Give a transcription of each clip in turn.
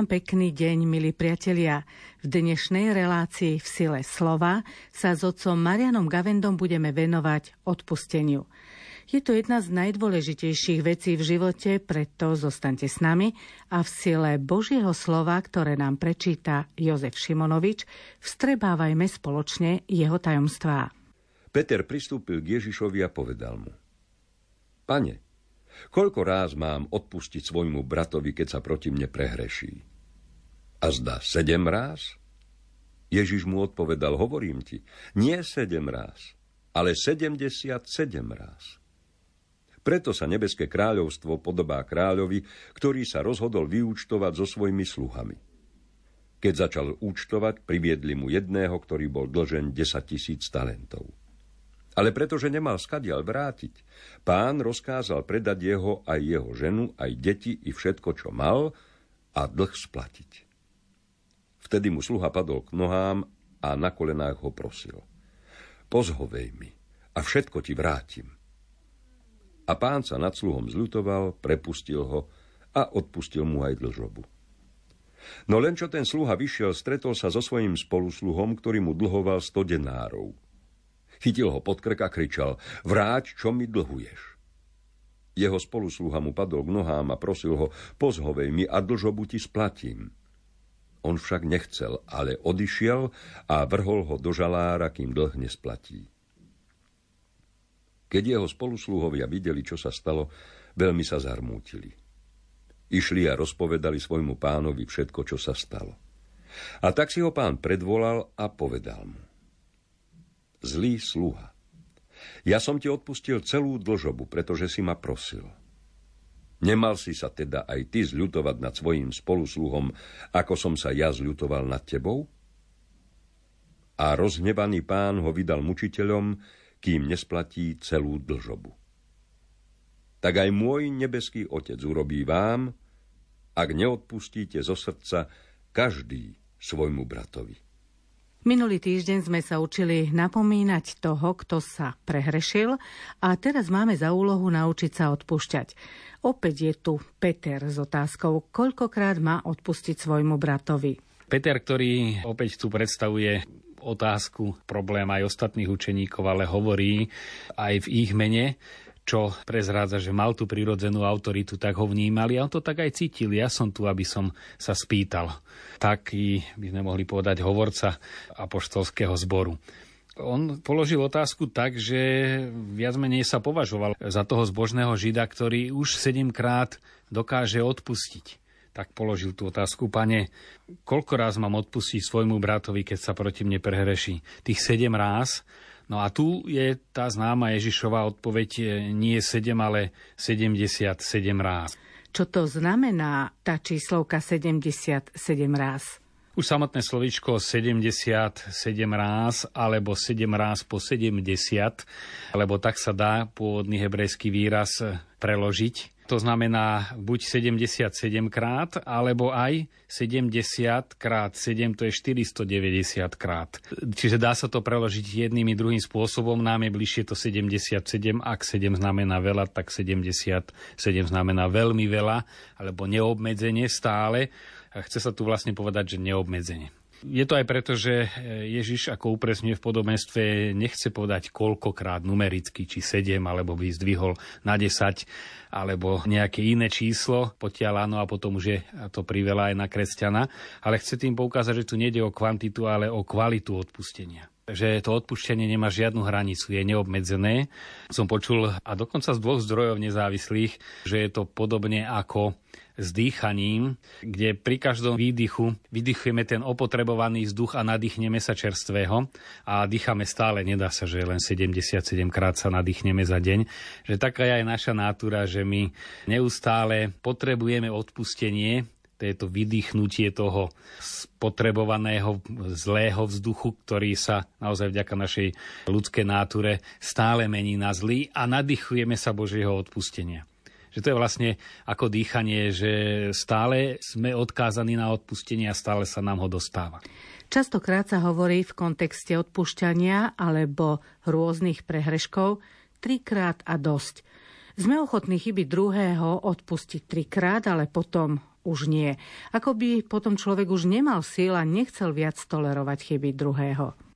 Vám pekný deň, milí priatelia. V dnešnej relácii v sile slova sa s otcom Marianom Gavendom budeme venovať odpusteniu. Je to jedna z najdôležitejších vecí v živote, preto zostaňte s nami a v sile Božieho slova, ktoré nám prečíta Jozef Šimonovič, vstrebávajme spoločne jeho tajomstvá. Peter pristúpil k Ježišovi a povedal mu Pane, Koľko ráz mám odpustiť svojmu bratovi, keď sa proti mne prehreší? A zda sedem ráz? Ježiš mu odpovedal, hovorím ti, nie sedem ráz, ale sedemdesiat sedem ráz. Preto sa nebeské kráľovstvo podobá kráľovi, ktorý sa rozhodol vyúčtovať so svojimi sluhami. Keď začal účtovať, priviedli mu jedného, ktorý bol dlžen 10 tisíc talentov. Ale pretože nemal skadial vrátiť, pán rozkázal predať jeho aj jeho ženu, aj deti i všetko, čo mal a dlh splatiť. Vtedy mu sluha padol k nohám a na kolenách ho prosil. Pozhovej mi a všetko ti vrátim. A pán sa nad sluhom zľutoval, prepustil ho a odpustil mu aj dlžobu. No len čo ten sluha vyšiel, stretol sa so svojím spolusluhom, ktorý mu dlhoval 100 denárov – Chytil ho pod krk a kričal, vráť, čo mi dlhuješ. Jeho spolusluha mu padol k nohám a prosil ho, pozhovej mi a dlžobu ti splatím. On však nechcel, ale odišiel a vrhol ho do žalára, kým dlh nesplatí. Keď jeho spolusluhovia videli, čo sa stalo, veľmi sa zarmútili. Išli a rozpovedali svojmu pánovi všetko, čo sa stalo. A tak si ho pán predvolal a povedal mu zlý sluha. Ja som ti odpustil celú dlžobu, pretože si ma prosil. Nemal si sa teda aj ty zľutovať nad svojim spolusluhom, ako som sa ja zľutoval nad tebou? A rozhnevaný pán ho vydal mučiteľom, kým nesplatí celú dlžobu. Tak aj môj nebeský otec urobí vám, ak neodpustíte zo srdca každý svojmu bratovi. Minulý týždeň sme sa učili napomínať toho, kto sa prehrešil a teraz máme za úlohu naučiť sa odpúšťať. Opäť je tu Peter s otázkou, koľkokrát má odpustiť svojmu bratovi. Peter, ktorý opäť tu predstavuje otázku, problém aj ostatných učeníkov, ale hovorí aj v ich mene, čo prezrádza, že mal tú prirodzenú autoritu, tak ho vnímali a on to tak aj cítil. Ja som tu, aby som sa spýtal. Taký, by sme mohli povedať, hovorca apoštolského zboru. On položil otázku tak, že viac menej sa považoval za toho zbožného žida, ktorý už sedemkrát dokáže odpustiť. Tak položil tú otázku, pane, koľko raz mám odpustiť svojmu bratovi, keď sa proti mne prehreší? Tých sedem ráz? No a tu je tá známa Ježišová odpoveď e, nie 7, ale 77 ráz. Čo to znamená tá číslovka 77 ráz? Už samotné slovičko 77 ráz alebo 7 ráz po 70, alebo tak sa dá pôvodný hebrejský výraz preložiť to znamená buď 77 krát, alebo aj 70 krát 7, to je 490 krát. Čiže dá sa to preložiť jedným i druhým spôsobom. Nám je bližšie to 77, ak 7 znamená veľa, tak 77 znamená veľmi veľa, alebo neobmedzenie stále. Chce sa tu vlastne povedať, že neobmedzenie. Je to aj preto, že Ježiš ako upresňuje v podobenstve nechce povedať koľkokrát numericky, či 7, alebo by zdvihol na 10, alebo nejaké iné číslo, potiaľ áno a potom už je to priveľa aj na kresťana, ale chce tým poukázať, že tu nejde o kvantitu, ale o kvalitu odpustenia že to odpuštenie nemá žiadnu hranicu, je neobmedzené. Som počul, a dokonca z dvoch zdrojov nezávislých, že je to podobne ako s dýchaním, kde pri každom výdychu vydychujeme ten opotrebovaný vzduch a nadýchneme sa čerstvého a dýchame stále, nedá sa, že len 77 krát sa nadýchneme za deň. Že taká je aj naša nátura, že my neustále potrebujeme odpustenie, to je to vydýchnutie toho spotrebovaného zlého vzduchu, ktorý sa naozaj vďaka našej ľudskej náture stále mení na zlý a nadýchujeme sa Božieho odpustenia. Že to je vlastne ako dýchanie, že stále sme odkázaní na odpustenie a stále sa nám ho dostáva. Častokrát sa hovorí v kontexte odpúšťania alebo rôznych prehreškov trikrát a dosť. Sme ochotní chyby druhého odpustiť trikrát, ale potom už nie. Ako by potom človek už nemal síl a nechcel viac tolerovať chyby druhého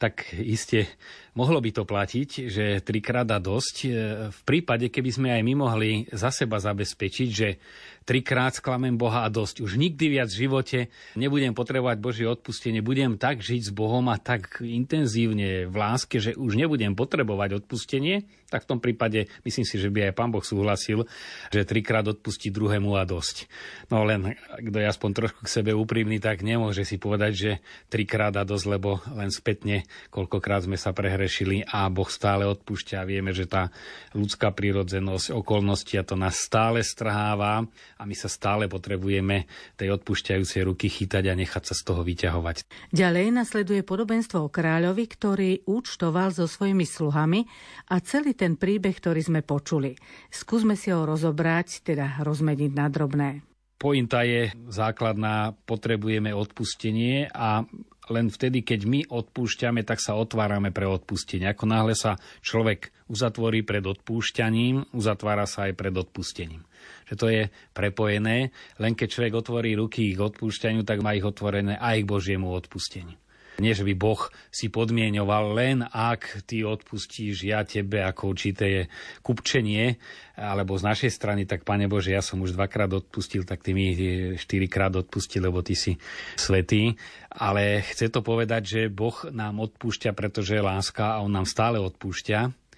tak iste mohlo by to platiť, že trikrát a dosť. E, v prípade, keby sme aj my mohli za seba zabezpečiť, že trikrát sklamem Boha a dosť. Už nikdy viac v živote nebudem potrebovať Božie odpustenie. Budem tak žiť s Bohom a tak intenzívne v láske, že už nebudem potrebovať odpustenie, tak v tom prípade myslím si, že by aj Pán Boh súhlasil, že trikrát odpustí druhému a dosť. No len, kto je aspoň trošku k sebe úprimný, tak nemôže si povedať, že trikrát a dosť, lebo len spätne, koľkokrát sme sa prehrešili a Boh stále odpúšťa. Vieme, že tá ľudská prírodzenosť, okolnosti a to nás stále strháva a my sa stále potrebujeme tej odpúšťajúcej ruky chytať a nechať sa z toho vyťahovať. Ďalej nasleduje podobenstvo o kráľovi, ktorý účtoval so svojimi sluhami a celý ten príbeh, ktorý sme počuli. Skúsme si ho rozobrať, teda rozmeniť na drobné. Pointa je základná, potrebujeme odpustenie a len vtedy, keď my odpúšťame, tak sa otvárame pre odpustenie. Ako náhle sa človek uzatvorí pred odpúšťaním, uzatvára sa aj pred odpustením. Že to je prepojené, len keď človek otvorí ruky k odpúšťaniu, tak má ich otvorené aj k Božiemu odpusteniu. Nie, že by Boh si podmienoval len ak ty odpustíš ja tebe ako určité kupčenie, alebo z našej strany, tak Pane Bože, ja som už dvakrát odpustil, tak ty mi štyrikrát odpustil, lebo ty si svetý. Ale chce to povedať, že Boh nám odpúšťa, pretože je láska a On nám stále odpúšťa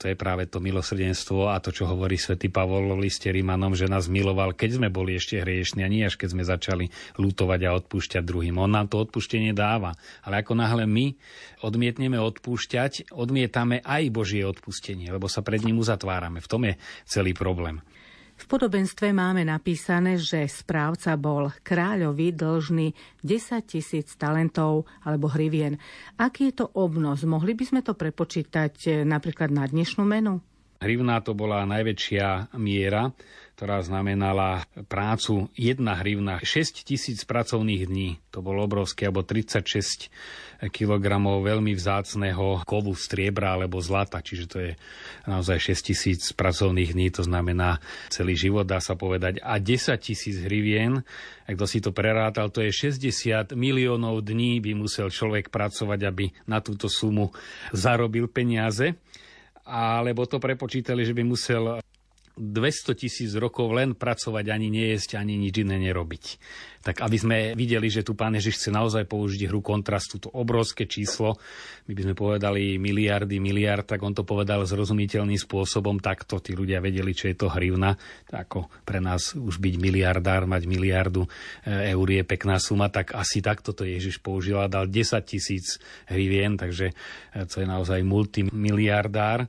to je práve to milosrdenstvo a to, čo hovorí svätý Pavol v liste Rímanom, že nás miloval, keď sme boli ešte hriešni a nie až keď sme začali lutovať a odpúšťať druhým. On nám to odpúštenie dáva. Ale ako náhle my odmietneme odpúšťať, odmietame aj Božie odpustenie, lebo sa pred ním uzatvárame. V tom je celý problém. V podobenstve máme napísané, že správca bol kráľovi dlžný 10 tisíc talentov alebo hrivien. Aký je to obnos? Mohli by sme to prepočítať eh, napríklad na dnešnú menu? Hrivná to bola najväčšia miera, ktorá znamenala prácu jedna hrivna, 6 tisíc pracovných dní. To bolo obrovské, alebo 36 kilogramov veľmi vzácného kovu striebra alebo zlata, čiže to je naozaj 6 tisíc pracovných dní, to znamená celý život, dá sa povedať, a 10 tisíc hrivien, ak kto si to prerátal, to je 60 miliónov dní by musel človek pracovať, aby na túto sumu zarobil peniaze. Alebo to prepočítali, že by musel 200 tisíc rokov len pracovať, ani nejesť, ani nič iné nerobiť. Tak aby sme videli, že tu pán Ježiš chce naozaj použiť hru kontrastu, to obrovské číslo, my by sme povedali miliardy, miliard, tak on to povedal zrozumiteľným spôsobom, takto tí ľudia vedeli, čo je to hrivna. Ako pre nás už byť miliardár, mať miliardu e, eur je pekná suma, tak asi takto to Ježiš použil a dal 10 tisíc hrivien, takže e, to je naozaj multimiliardár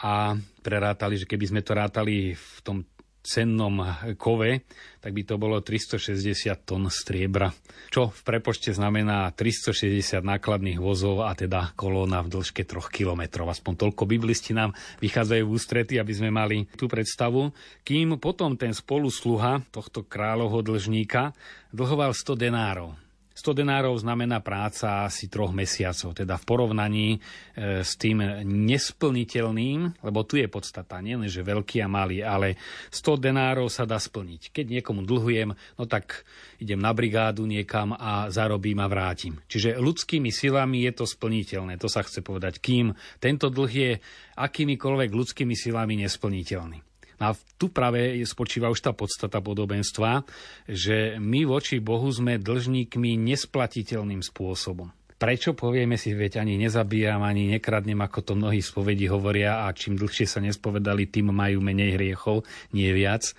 a prerátali, že keby sme to rátali v tom cennom kove, tak by to bolo 360 tón striebra, čo v prepočte znamená 360 nákladných vozov a teda kolóna v dĺžke 3 kilometrov. Aspoň toľko biblisti nám vychádzajú v ústrety, aby sme mali tú predstavu. Kým potom ten spolusluha tohto kráľovho dlžníka dlhoval 100 denárov. 100 denárov znamená práca asi troch mesiacov, teda v porovnaní e, s tým nesplniteľným, lebo tu je podstata, nie len, že veľký a malý, ale 100 denárov sa dá splniť. Keď niekomu dlhujem, no tak idem na brigádu niekam a zarobím a vrátim. Čiže ľudskými silami je to splniteľné, to sa chce povedať. Kým tento dlh je akýmikoľvek ľudskými silami nesplniteľný. A tu práve spočíva už tá podstata podobenstva, že my voči Bohu sme dlžníkmi nesplatiteľným spôsobom. Prečo povieme si, veď ani nezabíjam, ani nekradnem, ako to mnohí spovedi hovoria a čím dlhšie sa nespovedali, tým majú menej hriechov, nie viac.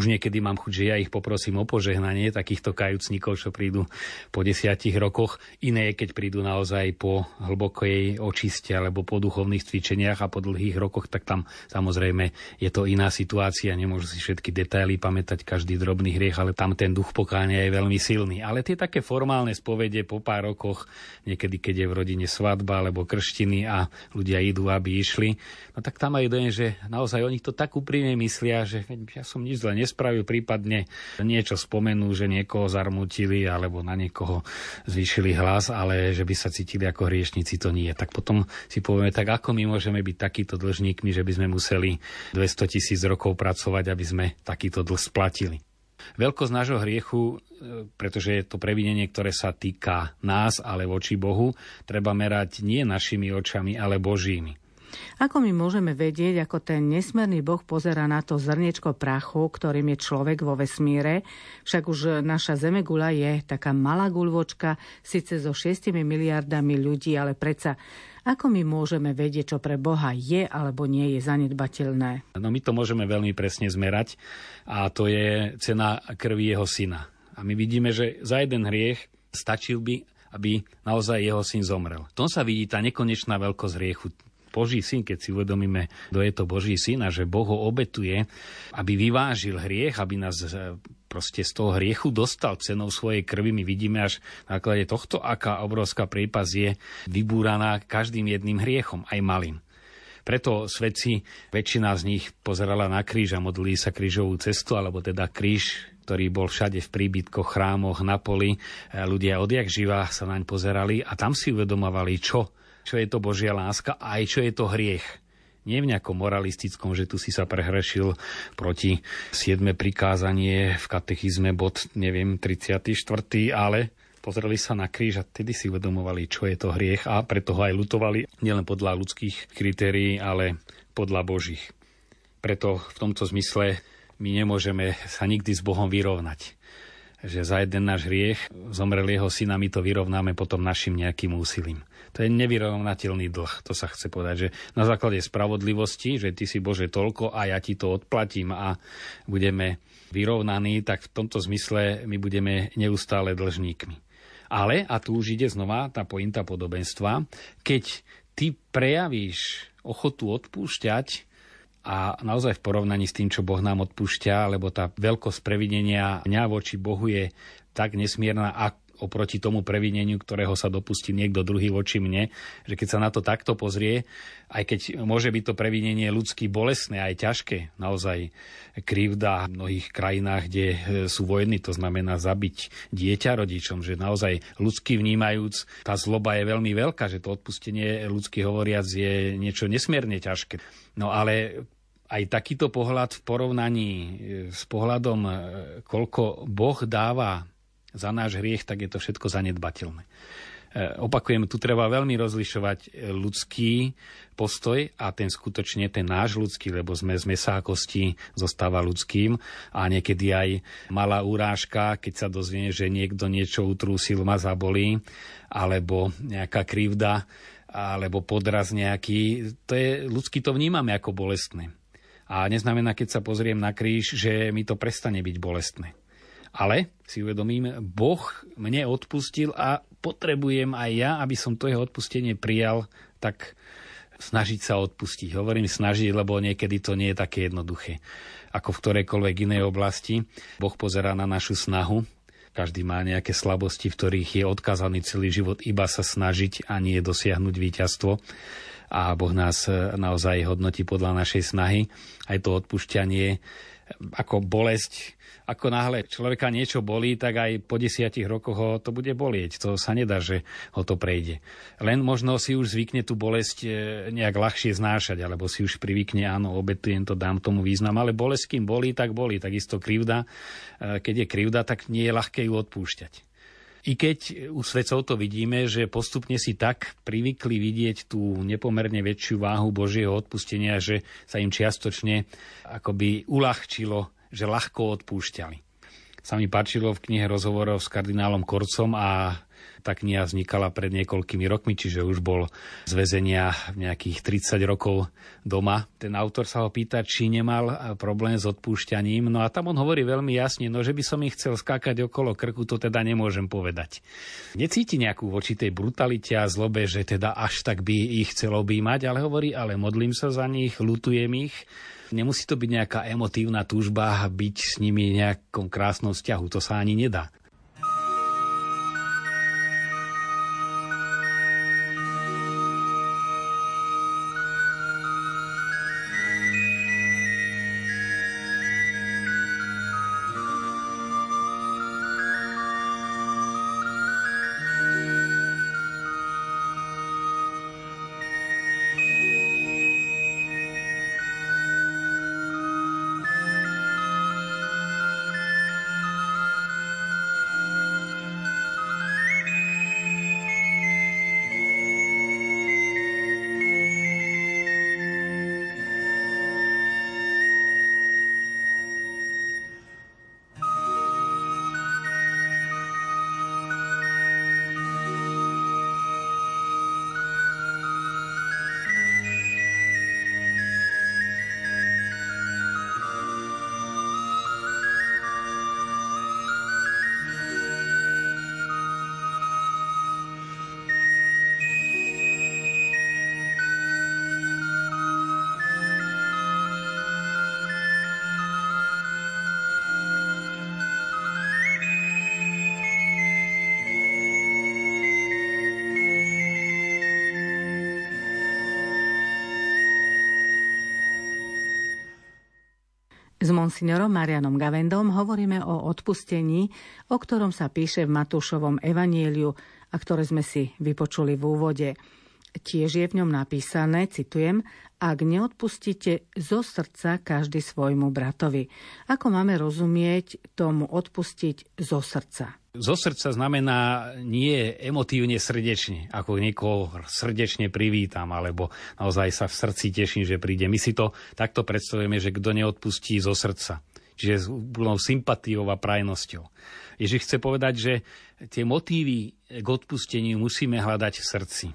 Už niekedy mám chuť, že ja ich poprosím o požehnanie takýchto kajúcnikov, čo prídu po desiatich rokoch. Iné je, keď prídu naozaj po hlbokej očiste alebo po duchovných cvičeniach a po dlhých rokoch, tak tam samozrejme je to iná situácia. Nemôžu si všetky detaily pamätať, každý drobný hriech, ale tam ten duch pokáňa je veľmi silný. Ale tie také formálne spovede po pár rokoch, niekedy keď je v rodine svadba alebo krštiny a ľudia idú, aby išli, no tak tam aj dojem, že naozaj oni to tak úprimne myslia, že ja som nič zle nespravil, prípadne niečo spomenú, že niekoho zarmutili alebo na niekoho zvýšili hlas, ale že by sa cítili ako hriešnici, to nie. Tak potom si povieme, tak ako my môžeme byť takýto dlžníkmi, že by sme museli 200 tisíc rokov pracovať, aby sme takýto dlh splatili. Veľkosť nášho hriechu, e, pretože je to previnenie, ktoré sa týka nás, ale voči Bohu, treba merať nie našimi očami, ale Božími. Ako my môžeme vedieť, ako ten nesmerný Boh pozera na to zrniečko prachu, ktorým je človek vo vesmíre? Však už naša Zemegula je taká malá guľvočka, síce so 6 miliardami ľudí, ale predsa ako my môžeme vedieť, čo pre Boha je alebo nie je zanedbateľné? No my to môžeme veľmi presne zmerať a to je cena krvi jeho syna. A my vidíme, že za jeden hriech stačil by, aby naozaj jeho syn zomrel. V tom sa vidí tá nekonečná veľkosť hriechu. Boží syn, keď si uvedomíme, kto je to Boží syn a že Boh ho obetuje, aby vyvážil hriech, aby nás e, proste z toho hriechu dostal cenou svojej krvi. My vidíme až na základe tohto, aká obrovská prípas je vybúraná každým jedným hriechom, aj malým. Preto svedci, väčšina z nich pozerala na kríž a modlili sa krížovú cestu, alebo teda kríž, ktorý bol všade v príbytkoch, chrámoch, na poli. E, ľudia odjak živa sa naň pozerali a tam si uvedomovali, čo čo je to Božia láska a aj čo je to hriech. Nie v nejakom moralistickom, že tu si sa prehrešil proti 7. prikázanie v katechizme bod, neviem, 34. ale pozreli sa na kríž a tedy si uvedomovali, čo je to hriech a preto ho aj lutovali nielen podľa ľudských kritérií, ale podľa Božích. Preto v tomto zmysle my nemôžeme sa nikdy s Bohom vyrovnať že za jeden náš hriech zomrel jeho syna, my to vyrovnáme potom našim nejakým úsilím. To je nevyrovnateľný dlh, to sa chce povedať, že na základe spravodlivosti, že ty si Bože toľko a ja ti to odplatím a budeme vyrovnaní, tak v tomto zmysle my budeme neustále dlžníkmi. Ale, a tu už ide znova tá pointa podobenstva, keď ty prejavíš ochotu odpúšťať, a naozaj v porovnaní s tým, čo Boh nám odpúšťa, lebo tá veľkosť previnenia mňa voči Bohu je tak nesmierna, oproti tomu previneniu, ktorého sa dopustí niekto druhý voči mne, že keď sa na to takto pozrie, aj keď môže byť to previnenie ľudský bolestné, aj ťažké, naozaj krivda v mnohých krajinách, kde e, sú vojny, to znamená zabiť dieťa rodičom, že naozaj ľudsky vnímajúc, tá zloba je veľmi veľká, že to odpustenie ľudsky hovoriac je niečo nesmierne ťažké. No ale aj takýto pohľad v porovnaní e, s pohľadom, e, koľko Boh dáva za náš hriech, tak je to všetko zanedbateľné. E, opakujem, tu treba veľmi rozlišovať e, ľudský postoj a ten skutočne ten náš ľudský, lebo sme z mesa a kosti, zostáva ľudským a niekedy aj malá urážka, keď sa dozvie, že niekto niečo utrúsil, ma zabolí, alebo nejaká krivda, alebo podraz nejaký, to je, ľudský to vnímame ako bolestné. A neznamená, keď sa pozriem na kríž, že mi to prestane byť bolestné. Ale si uvedomím, Boh mne odpustil a potrebujem aj ja, aby som to jeho odpustenie prijal, tak snažiť sa odpustiť. Hovorím snažiť, lebo niekedy to nie je také jednoduché. Ako v ktorejkoľvek inej oblasti. Boh pozerá na našu snahu. Každý má nejaké slabosti, v ktorých je odkazaný celý život iba sa snažiť a nie dosiahnuť víťazstvo a Boh nás naozaj hodnotí podľa našej snahy. Aj to odpúšťanie ako bolesť ako náhle človeka niečo bolí, tak aj po desiatich rokoch ho to bude bolieť. To sa nedá, že ho to prejde. Len možno si už zvykne tú bolesť e, nejak ľahšie znášať, alebo si už privykne, áno, obetujem to, dám tomu význam, ale bolesť, kým bolí, tak bolí. Takisto krivda, e, keď je krivda, tak nie je ľahké ju odpúšťať. I keď u svedcov to vidíme, že postupne si tak privykli vidieť tú nepomerne väčšiu váhu Božieho odpustenia, že sa im čiastočne akoby uľahčilo že ľahko odpúšťali. Sa mi páčilo v knihe rozhovorov s kardinálom Korcom a tá kniha vznikala pred niekoľkými rokmi, čiže už bol z väzenia nejakých 30 rokov doma. Ten autor sa ho pýta, či nemal problém s odpúšťaním. No a tam on hovorí veľmi jasne, no že by som ich chcel skákať okolo krku, to teda nemôžem povedať. Necíti nejakú voči tej brutalite a zlobe, že teda až tak by ich chcelo objímať, ale hovorí, ale modlím sa za nich, lutujem ich Nemusí to byť nejaká emotívna túžba byť s nimi nejakom krásnom vzťahu. To sa ani nedá. S monsignorom Marianom Gavendom hovoríme o odpustení, o ktorom sa píše v Matúšovom evanieliu a ktoré sme si vypočuli v úvode. Tiež je v ňom napísané, citujem, ak neodpustíte zo srdca každý svojmu bratovi. Ako máme rozumieť tomu odpustiť zo srdca? Zo srdca znamená nie emotívne srdečne, ako niekoho srdečne privítam, alebo naozaj sa v srdci teším, že príde. My si to takto predstavujeme, že kto neodpustí zo srdca. Čiže s úplnou sympatiou a prajnosťou. Ježiš chce povedať, že tie motívy k odpusteniu musíme hľadať v srdci.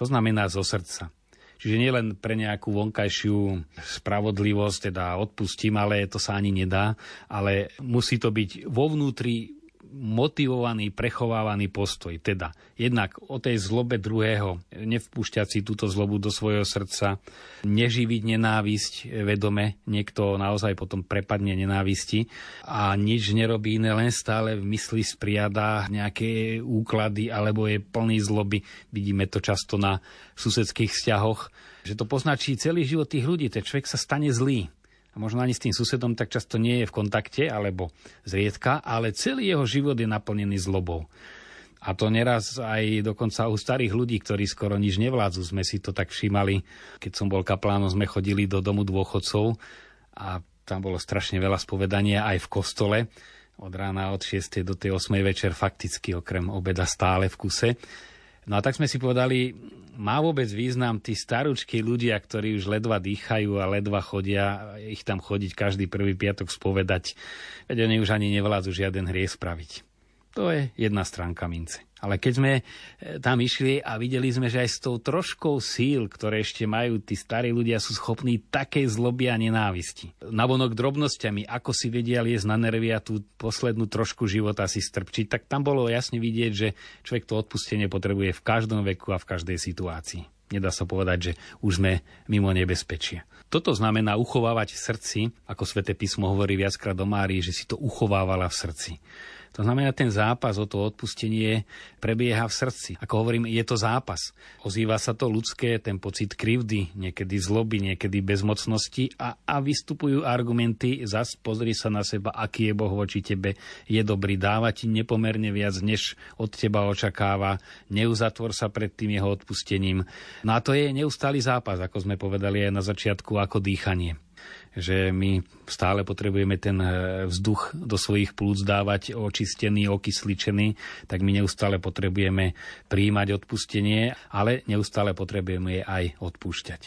To znamená zo srdca. Čiže nielen pre nejakú vonkajšiu spravodlivosť, teda odpustím, ale to sa ani nedá, ale musí to byť vo vnútri motivovaný, prechovávaný postoj. Teda jednak o tej zlobe druhého, nevpúšťať si túto zlobu do svojho srdca, neživiť nenávisť vedome, niekto naozaj potom prepadne nenávisti a nič nerobí iné, len stále v mysli spriada nejaké úklady alebo je plný zloby. Vidíme to často na susedských vzťahoch, že to poznačí celý život tých ľudí. Ten človek sa stane zlý a možno ani s tým susedom tak často nie je v kontakte, alebo zriedka, ale celý jeho život je naplnený zlobou. A to neraz aj dokonca u starých ľudí, ktorí skoro nič nevládzu. Sme si to tak všímali, keď som bol kaplánom, sme chodili do domu dôchodcov a tam bolo strašne veľa spovedania aj v kostole. Od rána od 6. do tej 8. večer fakticky okrem obeda stále v kuse. No a tak sme si povedali, má vôbec význam tí staručky ľudia, ktorí už ledva dýchajú a ledva chodia, ich tam chodiť každý prvý piatok spovedať, veď oni už ani nevládzu žiaden hriech spraviť. To je jedna stránka mince. Ale keď sme e, tam išli a videli sme, že aj s tou troškou síl, ktoré ešte majú, tí starí ľudia sú schopní takej zloby a nenávisti. Navonok drobnosťami, ako si vedia liesť na nervy a tú poslednú trošku života si strpčiť, tak tam bolo jasne vidieť, že človek to odpustenie potrebuje v každom veku a v každej situácii. Nedá sa povedať, že už sme mimo nebezpečia. Toto znamená uchovávať v srdci, ako sväté písmo hovorí viackrát do Márii, že si to uchovávala v srdci. To znamená, ten zápas o to odpustenie prebieha v srdci. Ako hovorím, je to zápas. Ozýva sa to ľudské, ten pocit krivdy, niekedy zloby, niekedy bezmocnosti a, a vystupujú argumenty, zas pozri sa na seba, aký je Boh voči tebe, je dobrý, dáva ti nepomerne viac, než od teba očakáva, neuzatvor sa pred tým jeho odpustením. No a to je neustály zápas, ako sme povedali aj na začiatku, ako dýchanie že my stále potrebujeme ten e, vzduch do svojich plúc dávať očistený, okysličený, tak my neustále potrebujeme príjmať odpustenie, ale neustále potrebujeme aj odpúšťať.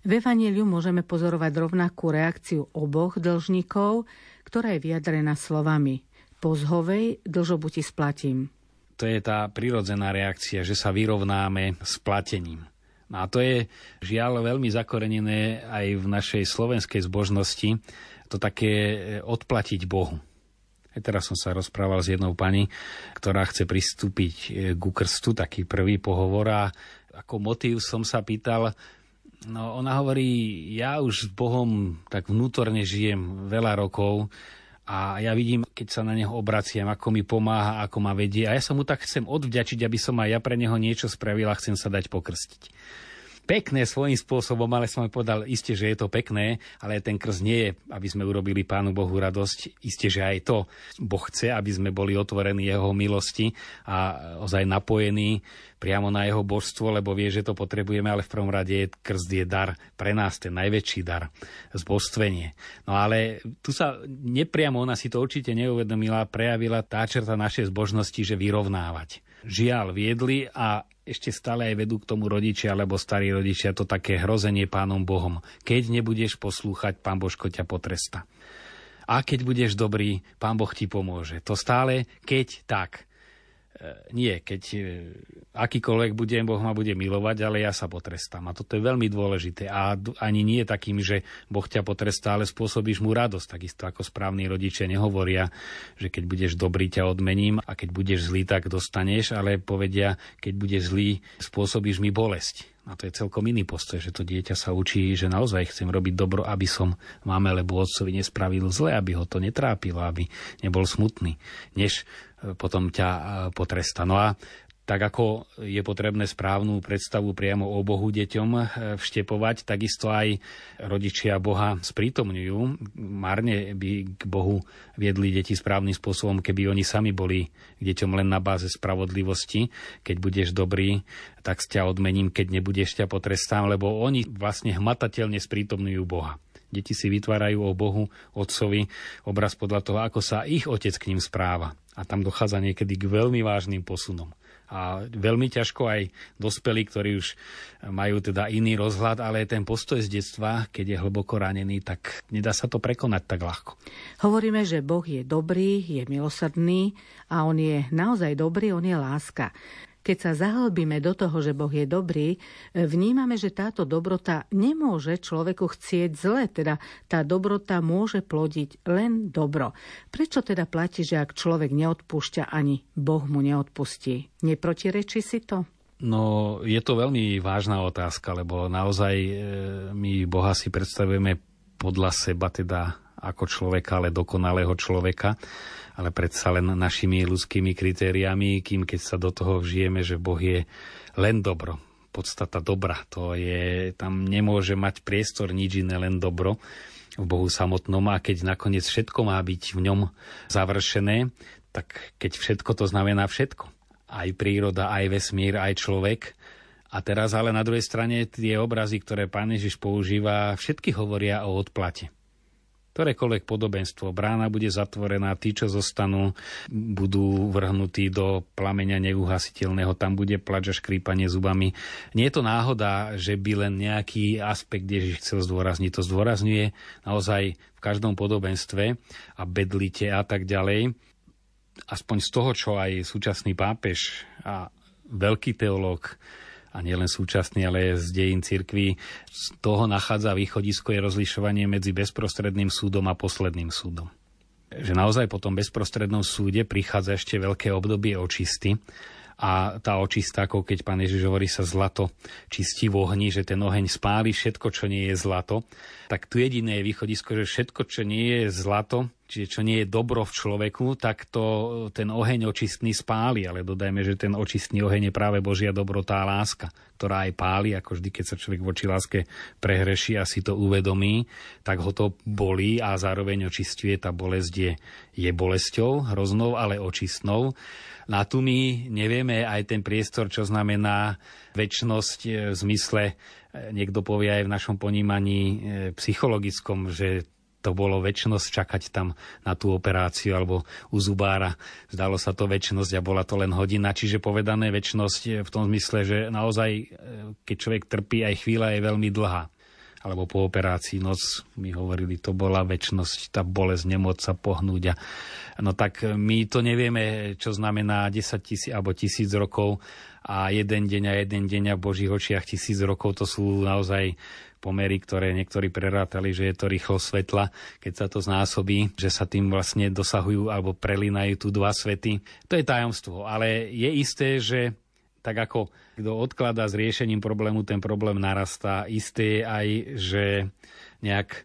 V Evangeliu môžeme pozorovať rovnakú reakciu oboch dlžníkov, ktorá je vyjadrená slovami po zhovej dlžobu ti splatím. To je tá prirodzená reakcia, že sa vyrovnáme s platením. No a to je žiaľ veľmi zakorenené aj v našej slovenskej zbožnosti, to také e, odplatiť Bohu. Aj teraz som sa rozprával s jednou pani, ktorá chce pristúpiť e, ku krstu, taký prvý pohovor a ako motív som sa pýtal, no ona hovorí, ja už s Bohom tak vnútorne žijem veľa rokov, a ja vidím, keď sa na neho obraciam, ako mi pomáha, ako ma vedie. A ja sa mu tak chcem odvďačiť, aby som aj ja pre neho niečo spravil a chcem sa dať pokrstiť pekné svojím spôsobom, ale som povedal, iste, že je to pekné, ale ten krst nie je, aby sme urobili Pánu Bohu radosť. Isté, že aj to Boh chce, aby sme boli otvorení Jeho milosti a ozaj napojení priamo na Jeho božstvo, lebo vie, že to potrebujeme, ale v prvom rade krst je dar pre nás, ten najväčší dar, zbožstvenie. No ale tu sa nepriamo, ona si to určite neuvedomila, prejavila tá čerta našej zbožnosti, že vyrovnávať. Žiaľ, viedli a ešte stále aj vedú k tomu rodičia alebo starí rodičia to také hrozenie pánom Bohom. Keď nebudeš poslúchať, pán Božko ťa potresta. A keď budeš dobrý, pán Boh ti pomôže. To stále, keď tak. E, nie, keď e, akýkoľvek budem, Boh ma bude milovať, ale ja sa potrestám. A toto je veľmi dôležité. A ani nie takým, že Boh ťa potrestá, ale spôsobíš mu radosť. Takisto ako správni rodičia nehovoria, že keď budeš dobrý, ťa odmením a keď budeš zlý, tak dostaneš, ale povedia, keď budeš zlý, spôsobíš mi bolesť. A to je celkom iný postoj, že to dieťa sa učí, že naozaj chcem robiť dobro, aby som máme, lebo otcovi nespravil zle, aby ho to netrápilo, aby nebol smutný, než potom ťa e, potresta. No a tak ako je potrebné správnu predstavu priamo o Bohu deťom eh, vštepovať, takisto aj rodičia Boha sprítomňujú. Marne by k Bohu viedli deti správnym spôsobom, keby oni sami boli deťom len na báze spravodlivosti. Keď budeš dobrý, tak ťa odmením, keď nebudeš ťa potrestám, lebo oni vlastne hmatateľne sprítomňujú Boha. Deti si vytvárajú o Bohu, Otcovi, obraz podľa toho, ako sa ich otec k ním správa. A tam dochádza niekedy k veľmi vážnym posunom. A veľmi ťažko aj dospelí, ktorí už majú teda iný rozhľad, ale ten postoj z detstva, keď je hlboko ranený, tak nedá sa to prekonať tak ľahko. Hovoríme, že Boh je dobrý, je milosrdný a on je naozaj dobrý, on je láska. Keď sa zahlbíme do toho, že Boh je dobrý, vnímame, že táto dobrota nemôže človeku chcieť zle, teda tá dobrota môže plodiť len dobro. Prečo teda platí, že ak človek neodpúšťa, ani Boh mu neodpustí? Neprotirečí si to? No, je to veľmi vážna otázka, lebo naozaj e, my Boha si predstavujeme podľa seba, teda ako človeka, ale dokonalého človeka ale predsa len našimi ľudskými kritériami, kým keď sa do toho vžijeme, že Boh je len dobro, podstata dobra, to je, tam nemôže mať priestor nič iné, len dobro v Bohu samotnom a keď nakoniec všetko má byť v ňom završené, tak keď všetko to znamená všetko. Aj príroda, aj vesmír, aj človek. A teraz ale na druhej strane tie obrazy, ktoré pán Ježiš používa, všetky hovoria o odplate ktorékoľvek podobenstvo. Brána bude zatvorená, tí, čo zostanú, budú vrhnutí do plameňa neuhasiteľného, tam bude plač a škrípanie zubami. Nie je to náhoda, že by len nejaký aspekt Ježiš chcel zdôrazniť. To zdôrazňuje naozaj v každom podobenstve a bedlite a tak ďalej. Aspoň z toho, čo aj súčasný pápež a veľký teológ a nielen súčasný, ale z dejín cirkvi. Z toho nachádza východisko je rozlišovanie medzi bezprostredným súdom a posledným súdom. Že naozaj po tom bezprostrednom súde prichádza ešte veľké obdobie očisty a tá očista, ako keď pán Ježiš hovorí, sa zlato čistí v ohni, že ten oheň spáli všetko, čo nie je zlato, tak tu jediné je východisko, že všetko, čo nie je zlato, čiže čo nie je dobro v človeku, tak to ten oheň očistný spáli, ale dodajme, že ten očistný oheň je práve Božia dobrotá láska, ktorá aj páli, ako vždy, keď sa človek voči láske prehreší a si to uvedomí, tak ho to bolí a zároveň očistuje. Tá bolesť je, je bolesťou, hroznou, ale očistnou. Na tu my nevieme aj ten priestor, čo znamená väčšnosť e, v zmysle, e, niekto povie aj v našom ponímaní e, psychologickom, že to bolo väčšnosť čakať tam na tú operáciu alebo u zubára. Zdalo sa to väčšnosť a bola to len hodina. Čiže povedané väčšnosť v tom zmysle, že naozaj, keď človek trpí, aj chvíľa je veľmi dlhá alebo po operácii noc mi hovorili, to bola väčšnosť, tá bolesť, nemoc sa pohnúť. A, no tak my to nevieme, čo znamená 10 tisíc alebo tisíc rokov a jeden deň a jeden deň a v Božích očiach tisíc rokov, to sú naozaj pomery, ktoré niektorí prerátali, že je to rýchlo svetla, keď sa to znásobí, že sa tým vlastne dosahujú alebo prelínajú tu dva svety. To je tajomstvo, ale je isté, že tak ako kto odkladá s riešením problému, ten problém narastá. Isté je aj, že nejak e,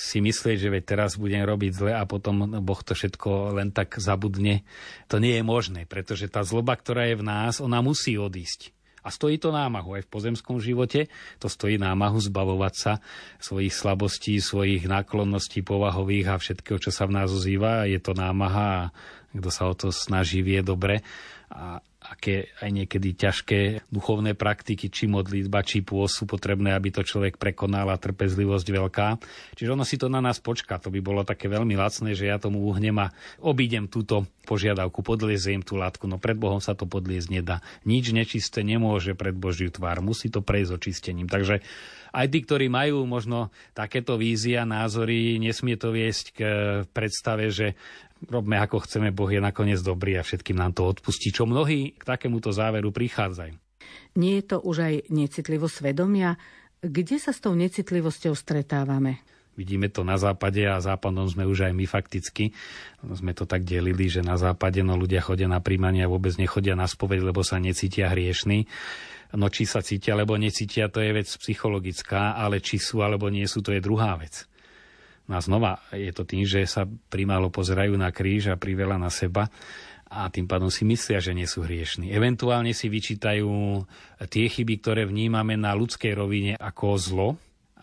si myslieť, že veď teraz budem robiť zle a potom Boh to všetko len tak zabudne. To nie je možné, pretože tá zloba, ktorá je v nás, ona musí odísť. A stojí to námahu aj v pozemskom živote, to stojí námahu zbavovať sa svojich slabostí, svojich náklonností povahových a všetkého, čo sa v nás ozýva. Je to námaha a kto sa o to snaží, vie dobre. A aké aj niekedy ťažké duchovné praktiky, či modlitba, či pôs sú potrebné, aby to človek prekonal a trpezlivosť veľká. Čiže ono si to na nás počká. To by bolo také veľmi lacné, že ja tomu uhnem a obídem túto požiadavku, podlieziem tú látku. No pred Bohom sa to podliezť nedá. Nič nečisté nemôže pred Božiu tvár. Musí to prejsť očistením. Takže aj tí, ktorí majú možno takéto vízia, názory, nesmie to viesť k predstave, že robme ako chceme, Boh je nakoniec dobrý a všetkým nám to odpustí, čo mnohí k takémuto záveru prichádzajú. Nie je to už aj necitlivo svedomia? Kde sa s tou necitlivosťou stretávame? Vidíme to na západe a západom sme už aj my fakticky. Sme to tak delili, že na západe no ľudia chodia na príjmanie a vôbec nechodia na spoveď, lebo sa necítia hriešní. No či sa cítia, alebo necítia, to je vec psychologická, ale či sú alebo nie sú, to je druhá vec. No a znova je to tým, že sa primálo pozerajú na kríž a priveľa na seba a tým pádom si myslia, že nie sú hriešní. Eventuálne si vyčítajú tie chyby, ktoré vnímame na ľudskej rovine ako zlo,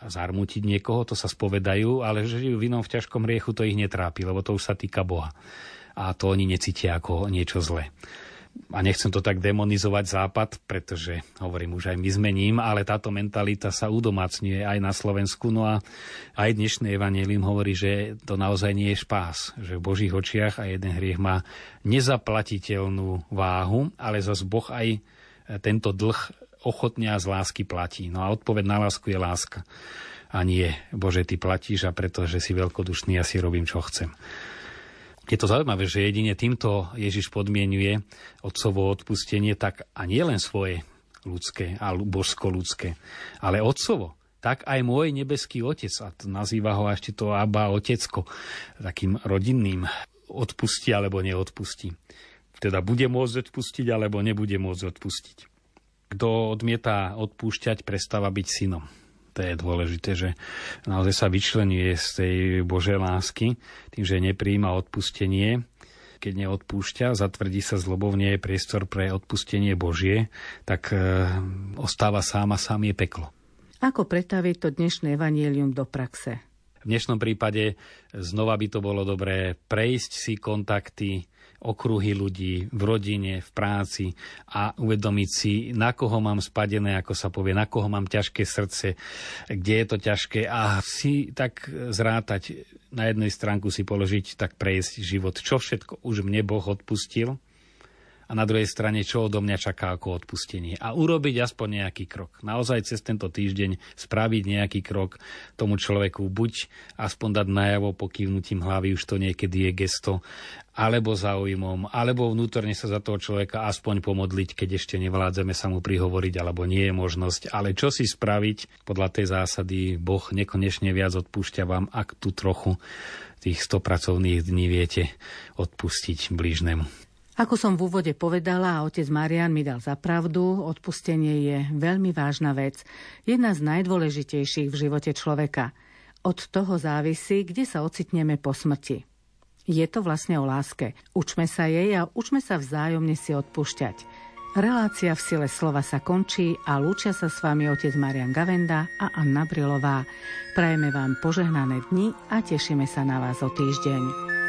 zarmútiť niekoho, to sa spovedajú, ale že žijú v inom v ťažkom riechu, to ich netrápi, lebo to už sa týka Boha. A to oni necítia ako niečo zlé a nechcem to tak demonizovať západ, pretože hovorím už aj my zmením, ale táto mentalita sa udomácňuje aj na Slovensku. No a aj dnešné evanelium hovorí, že to naozaj nie je špás, že v Božích očiach a jeden hriech má nezaplatiteľnú váhu, ale zase Boh aj tento dlh ochotne a z lásky platí. No a odpoveď na lásku je láska. A nie, Bože, ty platíš a pretože si veľkodušný, ja si robím, čo chcem. Je to zaujímavé, že jedine týmto Ježiš podmienuje otcovo odpustenie tak a nie len svoje ľudské a božsko-ľudské, ale otcovo, tak aj môj nebeský otec, a to nazýva ho ešte to Abba otecko, takým rodinným odpustí alebo neodpustí. Teda bude môcť odpustiť alebo nebude môcť odpustiť. Kto odmieta odpúšťať, prestáva byť synom. To je dôležité, že naozaj sa vyčlenuje z tej Božej lásky, tým, že nepríjima odpustenie, keď neodpúšťa, zatvrdí sa zlobovne je priestor pre odpustenie Božie, tak e, ostáva sám a sám je peklo. Ako pretaviť to dnešné evanielium do praxe? V dnešnom prípade znova by to bolo dobré prejsť si kontakty, okruhy ľudí v rodine, v práci a uvedomiť si, na koho mám spadené, ako sa povie, na koho mám ťažké srdce, kde je to ťažké a si tak zrátať, na jednej stránku si položiť, tak prejsť život, čo všetko už mne Boh odpustil a na druhej strane, čo odo mňa čaká ako odpustenie. A urobiť aspoň nejaký krok. Naozaj cez tento týždeň spraviť nejaký krok tomu človeku, buď aspoň dať najavo pokývnutím hlavy, už to niekedy je gesto, alebo záujmom, alebo vnútorne sa za toho človeka aspoň pomodliť, keď ešte nevládzeme sa mu prihovoriť, alebo nie je možnosť. Ale čo si spraviť podľa tej zásady, Boh nekonečne viac odpúšťa vám, ak tu trochu tých 100 pracovných dní viete odpustiť blížnemu. Ako som v úvode povedala, otec Marian mi dal za pravdu, odpustenie je veľmi vážna vec, jedna z najdôležitejších v živote človeka. Od toho závisí, kde sa ocitneme po smrti. Je to vlastne o láske. Učme sa jej a učme sa vzájomne si odpúšťať. Relácia v sile slova sa končí a lúčia sa s vami otec Marian Gavenda a Anna Brilová. Prajeme vám požehnané dni a tešíme sa na vás o týždeň.